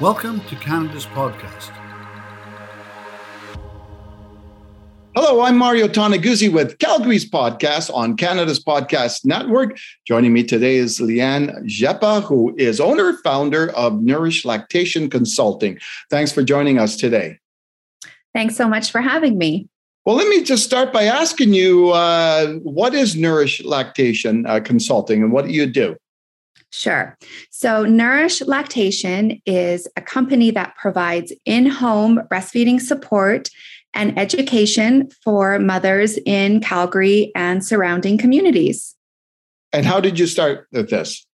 Welcome to Canada's podcast. Hello, I'm Mario Toneguzzi with Calgary's podcast on Canada's Podcast Network. Joining me today is Leanne Jeppa, who is owner founder of Nourish Lactation Consulting. Thanks for joining us today. Thanks so much for having me. Well, let me just start by asking you uh, what is Nourish Lactation uh, Consulting and what do you do? Sure. So, Nourish Lactation is a company that provides in home breastfeeding support and education for mothers in Calgary and surrounding communities. And how did you start with this?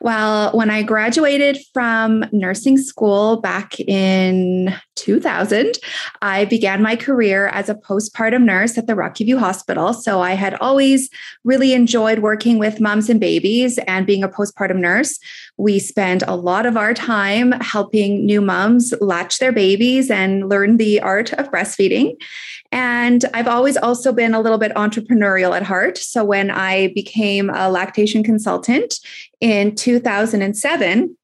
Well, when I graduated from nursing school back in 2000, I began my career as a postpartum nurse at the Rocky View Hospital. So I had always really enjoyed working with moms and babies and being a postpartum nurse. We spend a lot of our time helping new moms latch their babies and learn the art of breastfeeding. And I've always also been a little bit entrepreneurial at heart. So when I became a lactation consultant in 2007,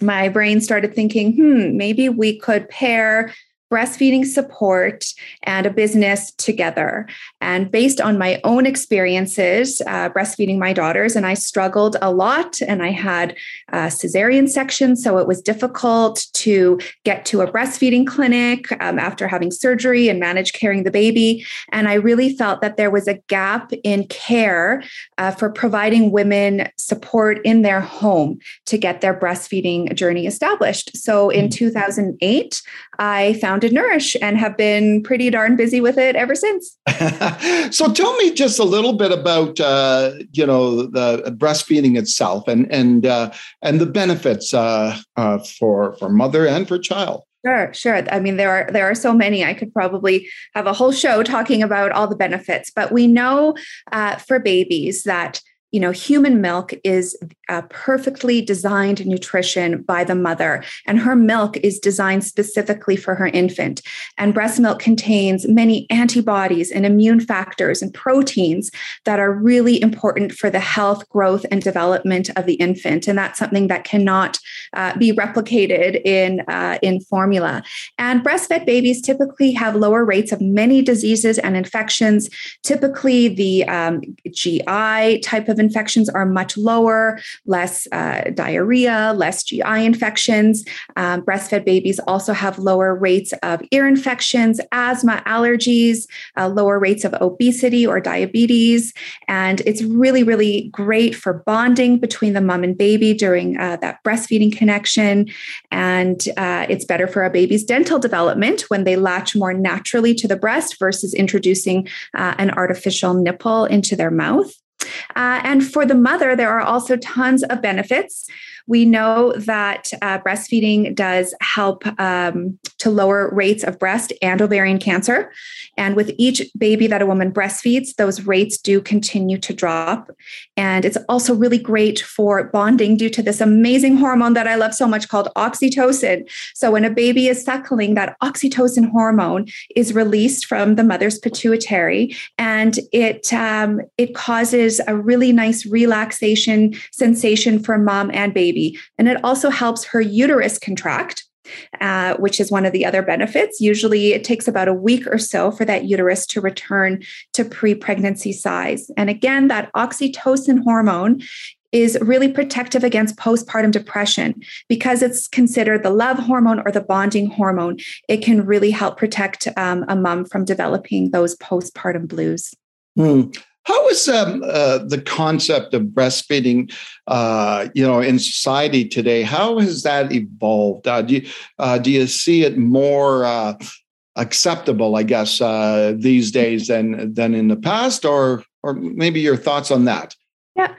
my brain started thinking, hmm, maybe we could pair breastfeeding support and a business together. And based on my own experiences uh, breastfeeding my daughters, and I struggled a lot and I had a cesarean section, so it was difficult to get to a breastfeeding clinic um, after having surgery and manage carrying the baby. And I really felt that there was a gap in care uh, for providing women support in their home to get their breastfeeding journey established. So in mm. 2008, I founded Nourish and have been pretty darn busy with it ever since. so tell me just a little bit about uh, you know the breastfeeding itself and and uh, and the benefits uh, uh, for for mother and for child. Sure, sure. I mean, there are there are so many. I could probably have a whole show talking about all the benefits, but we know uh, for babies that you know, human milk is a perfectly designed nutrition by the mother, and her milk is designed specifically for her infant. And breast milk contains many antibodies and immune factors and proteins that are really important for the health, growth, and development of the infant. And that's something that cannot uh, be replicated in, uh, in formula. And breastfed babies typically have lower rates of many diseases and infections. Typically, the um, GI type of of infections are much lower, less uh, diarrhea, less GI infections. Um, breastfed babies also have lower rates of ear infections, asthma, allergies, uh, lower rates of obesity or diabetes. And it's really, really great for bonding between the mom and baby during uh, that breastfeeding connection. And uh, it's better for a baby's dental development when they latch more naturally to the breast versus introducing uh, an artificial nipple into their mouth. Uh, and for the mother, there are also tons of benefits. We know that uh, breastfeeding does help um, to lower rates of breast and ovarian cancer. And with each baby that a woman breastfeeds, those rates do continue to drop. And it's also really great for bonding due to this amazing hormone that I love so much called oxytocin. So when a baby is suckling, that oxytocin hormone is released from the mother's pituitary, and it um, it causes a really nice relaxation sensation for mom and baby baby. And it also helps her uterus contract. Uh, which is one of the other benefits. Usually, it takes about a week or so for that uterus to return to pre pregnancy size. And again, that oxytocin hormone is really protective against postpartum depression because it's considered the love hormone or the bonding hormone. It can really help protect um, a mom from developing those postpartum blues. Hmm. How is um, uh, the concept of breastfeeding, uh, you know, in society today? How has that evolved? Uh, do you uh, do you see it more uh, acceptable, I guess, uh, these days than than in the past, or or maybe your thoughts on that? Yeah,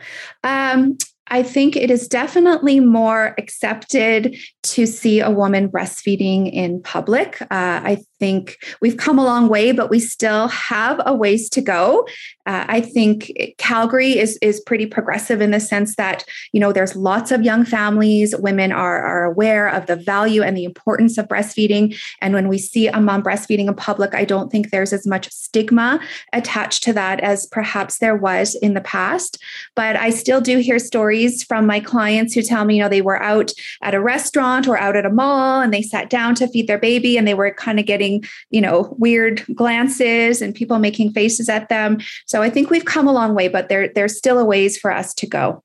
um, I think it is definitely more accepted to see a woman breastfeeding in public. Uh, I think we've come a long way, but we still have a ways to go. Uh, I think Calgary is is pretty progressive in the sense that you know there's lots of young families. Women are are aware of the value and the importance of breastfeeding, and when we see a mom breastfeeding in public, I don't think there's as much stigma attached to that as perhaps there was in the past. But I still do hear stories from my clients who tell me, you know, they were out at a restaurant or out at a mall and they sat down to feed their baby and they were kind of getting, you know, weird glances and people making faces at them. So I think we've come a long way, but there there's still a ways for us to go.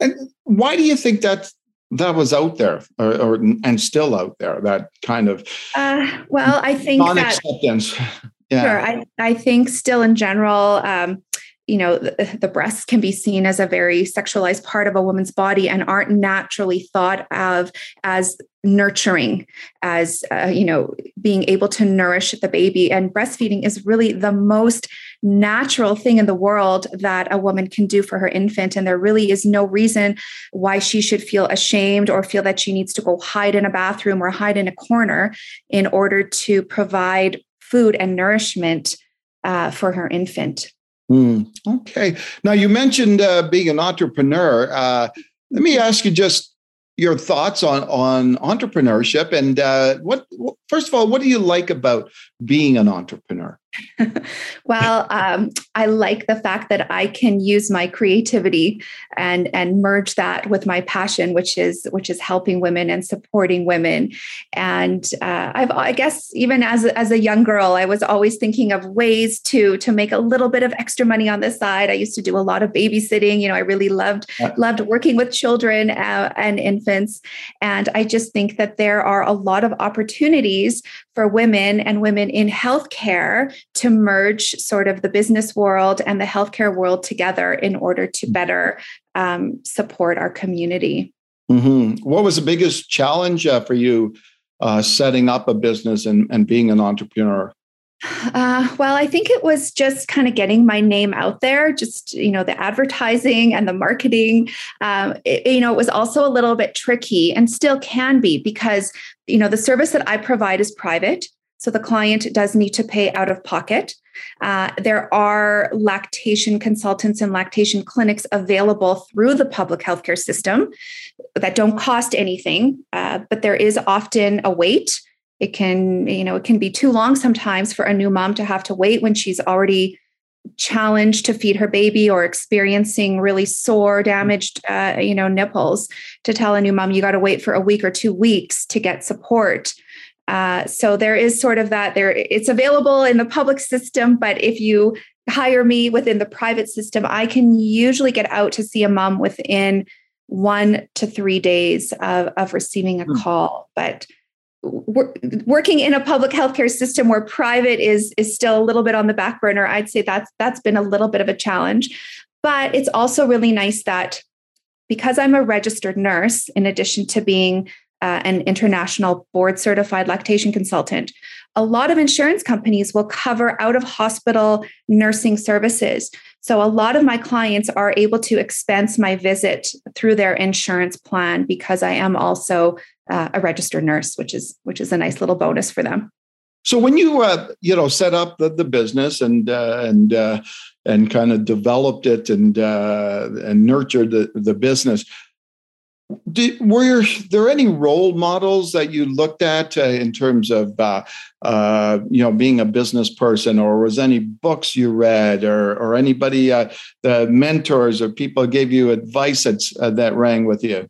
And why do you think that that was out there or, or and still out there that kind of uh, well i think non-acceptance? That, yeah. Sure I, I think still in general um, you know the, the breasts can be seen as a very sexualized part of a woman's body and aren't naturally thought of as nurturing as uh, you know being able to nourish the baby. And breastfeeding is really the most natural thing in the world that a woman can do for her infant and there really is no reason why she should feel ashamed or feel that she needs to go hide in a bathroom or hide in a corner in order to provide food and nourishment uh, for her infant Mm, okay. Now you mentioned uh, being an entrepreneur. Uh, let me ask you just your thoughts on on entrepreneurship and uh, what. First of all, what do you like about being an entrepreneur? well, um, I like the fact that I can use my creativity and and merge that with my passion, which is which is helping women and supporting women. And uh, I've I guess even as as a young girl, I was always thinking of ways to to make a little bit of extra money on the side. I used to do a lot of babysitting. You know, I really loved loved working with children uh, and infants, and I just think that there are a lot of opportunities for women and women in healthcare to merge sort of the business world and the healthcare world together in order to better um, support our community. Mm-hmm. What was the biggest challenge uh, for you uh, setting up a business and, and being an entrepreneur? Uh, well, I think it was just kind of getting my name out there, just, you know, the advertising and the marketing. Um, it, you know, it was also a little bit tricky and still can be because, you know, the service that I provide is private. So the client does need to pay out of pocket. Uh, there are lactation consultants and lactation clinics available through the public healthcare system that don't cost anything, uh, but there is often a wait it can you know it can be too long sometimes for a new mom to have to wait when she's already challenged to feed her baby or experiencing really sore damaged uh, you know nipples to tell a new mom you got to wait for a week or two weeks to get support uh, so there is sort of that there it's available in the public system but if you hire me within the private system i can usually get out to see a mom within one to three days of, of receiving a hmm. call but working in a public healthcare system where private is is still a little bit on the back burner i'd say that's that's been a little bit of a challenge but it's also really nice that because i'm a registered nurse in addition to being uh, an international board certified lactation consultant a lot of insurance companies will cover out of hospital nursing services so a lot of my clients are able to expense my visit through their insurance plan because I am also uh, a registered nurse, which is which is a nice little bonus for them. So when you uh, you know set up the, the business and uh, and uh, and kind of developed it and uh, and nurtured the, the business, did, were there any role models that you looked at uh, in terms of uh, uh, you know being a business person, or was any books you read, or or anybody uh, the mentors or people gave you advice that uh, that rang with you?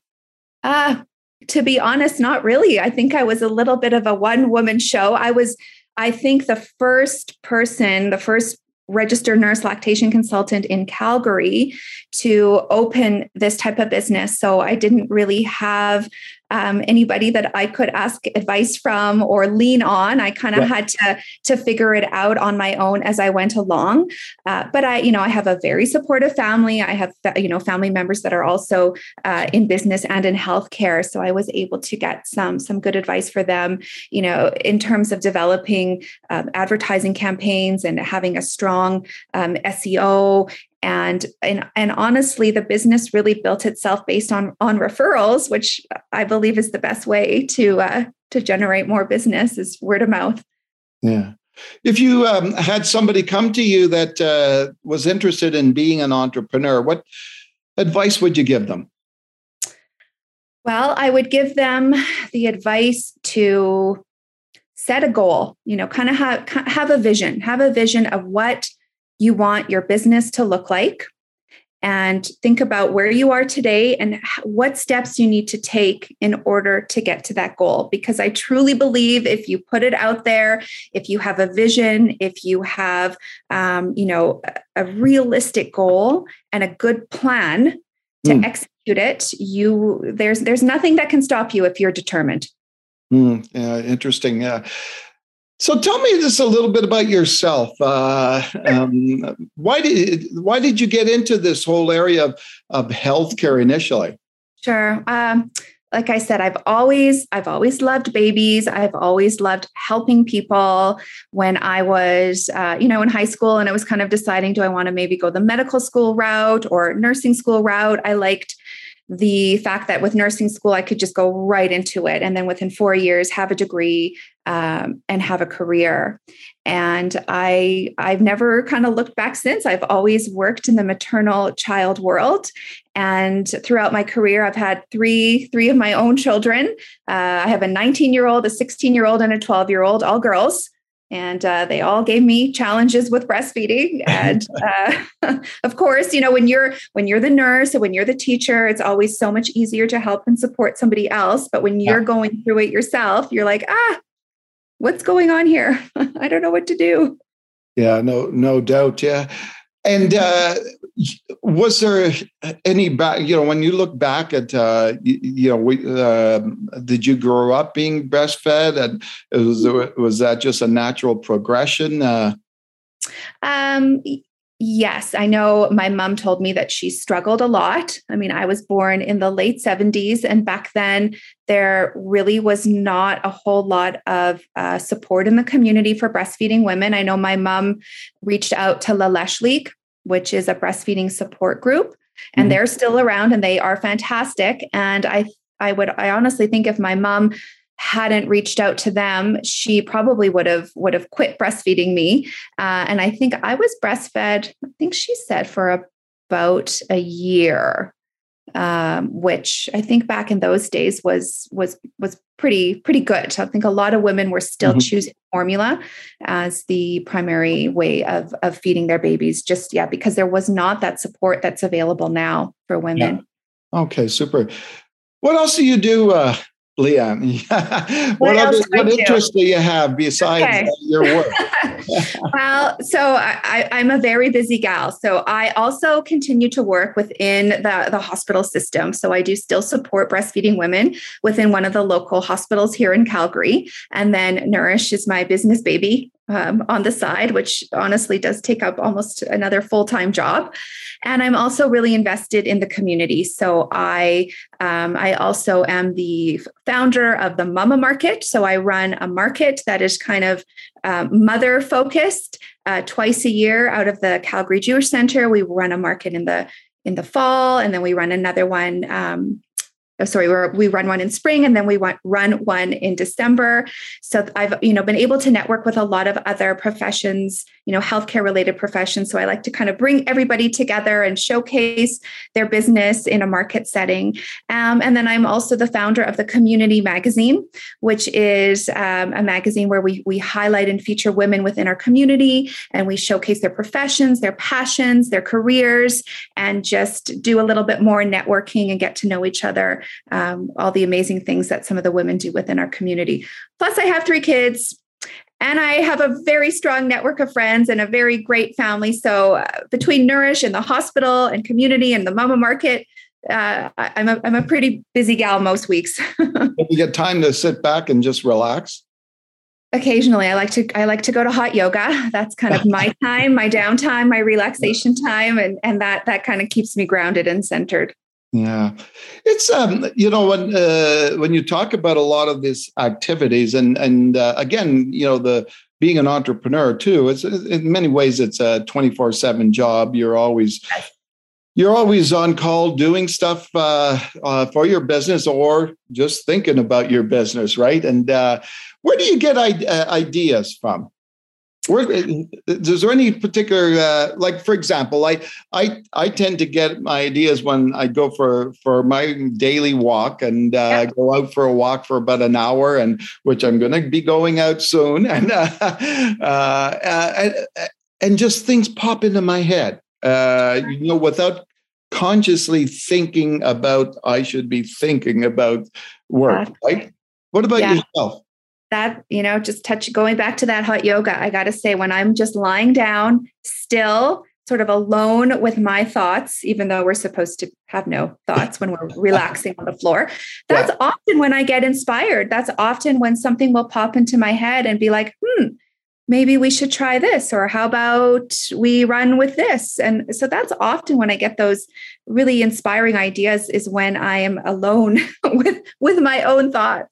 Uh, to be honest, not really. I think I was a little bit of a one woman show. I was. I think the first person, the first registered nurse lactation consultant in Calgary to open this type of business. So I didn't really have um, anybody that I could ask advice from or lean on. I kind of had to to figure it out on my own as I went along. Uh, but I, you know, I have a very supportive family. I have you know family members that are also uh, in business and in healthcare, so I was able to get some some good advice for them. You know, in terms of developing um, advertising campaigns and having a strong um, SEO and and and honestly the business really built itself based on on referrals which i believe is the best way to uh, to generate more business is word of mouth yeah If you um, had somebody come to you that uh, was interested in being an entrepreneur, what advice would you give them? Well, I would give them the advice to set a goal, you know, kind of have, have a vision, have a vision of what you want your business to look like and think about where you are today and what steps you need to take in order to get to that goal. Because I truly believe if you put it out there, if you have a vision, if you have, um, you know, a, a realistic goal and a good plan to mm. execute it, you there's there's nothing that can stop you if you're determined. Mm, yeah, interesting. Yeah. So tell me just a little bit about yourself. Uh, um, why did why did you get into this whole area of, of healthcare initially? Sure. Um, like I said, I've always I've always loved babies. I've always loved helping people. When I was, uh, you know, in high school, and I was kind of deciding, do I want to maybe go the medical school route or nursing school route? I liked the fact that with nursing school i could just go right into it and then within four years have a degree um, and have a career. And i i've never kind of looked back since. I've always worked in the maternal child world. And throughout my career i've had three three of my own children. Uh, i have a 19 year old a 16 year old and a 12 year old all girls and uh, they all gave me challenges with breastfeeding. And uh, of course you know when you're when you're the nurse or when you're the teacher it's always so much easier to help and support somebody else. But when you're yeah. going through it yourself you're like ah what's going on here? I don't know what to do. Yeah no no doubt. Yeah and uh, was there any back? You know, when you look back at, uh, you, you, know, we, uh, did you grow up being breastfed, and was was that just a natural progression? Uh? Um, yes, I know. My mom told me that she struggled a lot. I mean, I was born in the late seventies, and back then there really was not a whole lot of uh, support in the community for breastfeeding women. I know my mom reached out to La Leche League which is a breastfeeding support group and mm-hmm. they're still around and they are fantastic and i i would i honestly think if my mom hadn't reached out to them she probably would have would have quit breastfeeding me uh, and i think i was breastfed i think she said for about a year um, which I think back in those days was was was pretty pretty good. I think a lot of women were still mm-hmm. choosing formula as the primary way of of feeding their babies. Just yeah, because there was not that support that's available now for women. Yeah. Okay, super. What else do you do, uh, Leanne, what, what, other, what interests do you have besides okay. your work? well, so I, am a very busy gal. So I also continue to work within the, the hospital system. So I do still support breastfeeding women within one of the local hospitals here in Calgary. And then Nourish is my business baby um, on the side, which honestly does take up almost another full time job. And I'm also really invested in the community. So I um, I also am the founder of the Mama Market. So I run a market that is kind of um, mother focused. Uh, twice a year out of the Calgary Jewish Center, we run a market in the in the fall, and then we run another one um, Oh, sorry, we run one in spring and then we want, run one in December. So I've you know been able to network with a lot of other professions, you know, healthcare related professions. So I like to kind of bring everybody together and showcase their business in a market setting. Um, and then I'm also the founder of the Community Magazine, which is um, a magazine where we we highlight and feature women within our community and we showcase their professions, their passions, their careers, and just do a little bit more networking and get to know each other um, all the amazing things that some of the women do within our community. Plus, I have three kids. And I have a very strong network of friends and a very great family. So, uh, between Nourish and the hospital and community and the mama market, uh, I'm, a, I'm a pretty busy gal most weeks. you get time to sit back and just relax? occasionally i like to i like to go to hot yoga that's kind of my time my downtime my relaxation time and and that that kind of keeps me grounded and centered yeah, it's um, you know when uh, when you talk about a lot of these activities, and and uh, again, you know the being an entrepreneur too. It's in many ways it's a twenty four seven job. You're always you're always on call doing stuff uh, uh, for your business or just thinking about your business, right? And uh, where do you get I- uh, ideas from? Is there any particular, uh, like for example, I, I I tend to get my ideas when I go for for my daily walk and uh, yeah. go out for a walk for about an hour, and which I'm going to be going out soon, and uh, uh, uh and just things pop into my head, uh, you know, without consciously thinking about. I should be thinking about work, right? What about yeah. yourself? That you know just touch going back to that hot yoga i got to say when i'm just lying down still sort of alone with my thoughts even though we're supposed to have no thoughts when we're relaxing on the floor that's yeah. often when i get inspired. That's often when something will pop into my head and be like hmm maybe we should try this or how about we run with this? And so that's often when i get those really inspiring ideas is when i am alone with with my own thoughts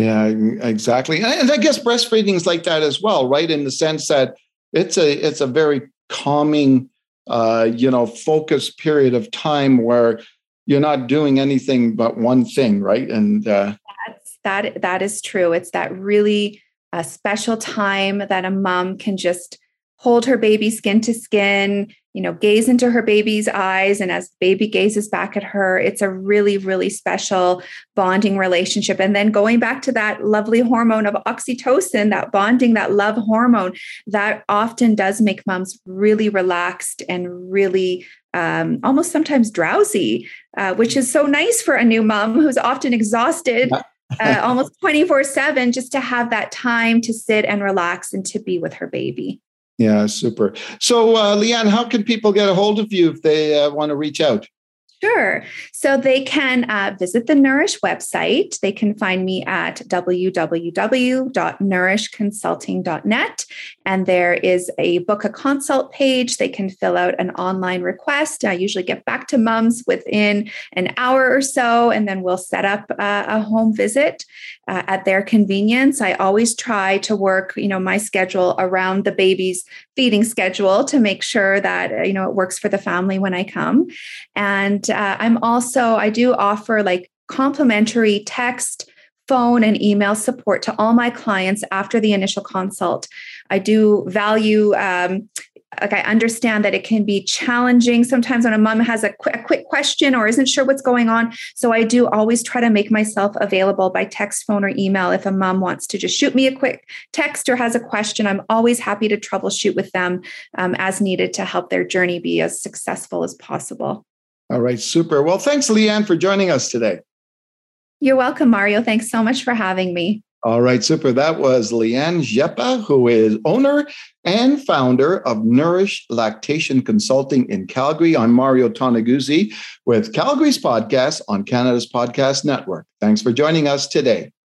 yeah, exactly. And I guess breastfeeding is like that as well, right? In the sense that it's a it's a very calming, uh, you know, focused period of time where you're not doing anything but one thing, right? And uh, That's, that that is true. It's that really a uh, special time that a mom can just hold her baby skin to skin, you know, gaze into her baby's eyes. And as the baby gazes back at her, it's a really, really special bonding relationship. And then going back to that lovely hormone of oxytocin, that bonding, that love hormone, that often does make moms really relaxed and really um, almost sometimes drowsy, uh, which is so nice for a new mom who's often exhausted. uh, almost 24 7 just to have that time to sit and relax and to be with her baby yeah, super. So, uh, Leanne, how can people get a hold of you if they uh, want to reach out? Sure. So they can uh, visit the Nourish website. They can find me at www.nourishconsulting.net. And there is a book a consult page. They can fill out an online request. I usually get back to mums within an hour or so, and then we'll set up uh, a home visit uh, at their convenience. I always try to work, you know, my schedule around the baby's feeding schedule to make sure that, uh, you know, it works for the family when I come. And uh, I'm also, I do offer like complimentary text, phone, and email support to all my clients after the initial consult. I do value um, like I understand that it can be challenging sometimes when a mom has a, qu- a, quick question or isn't sure what's going on. So I do always try to make myself available by text, phone, or email. If a mom wants to just shoot me a quick text or has a question, I'm always happy to troubleshoot with them um, as needed to help their journey be as successful as possible. All right, super. Well, thanks, Leanne, for joining us today. You're welcome, Mario. Thanks so much for having me. All right, super. That was Leanne Jeppa, who is owner and founder of Nourish Lactation Consulting in Calgary. I'm Mario Toneguzzi with Calgary's podcast on Canada's Podcast Network. Thanks for joining us today.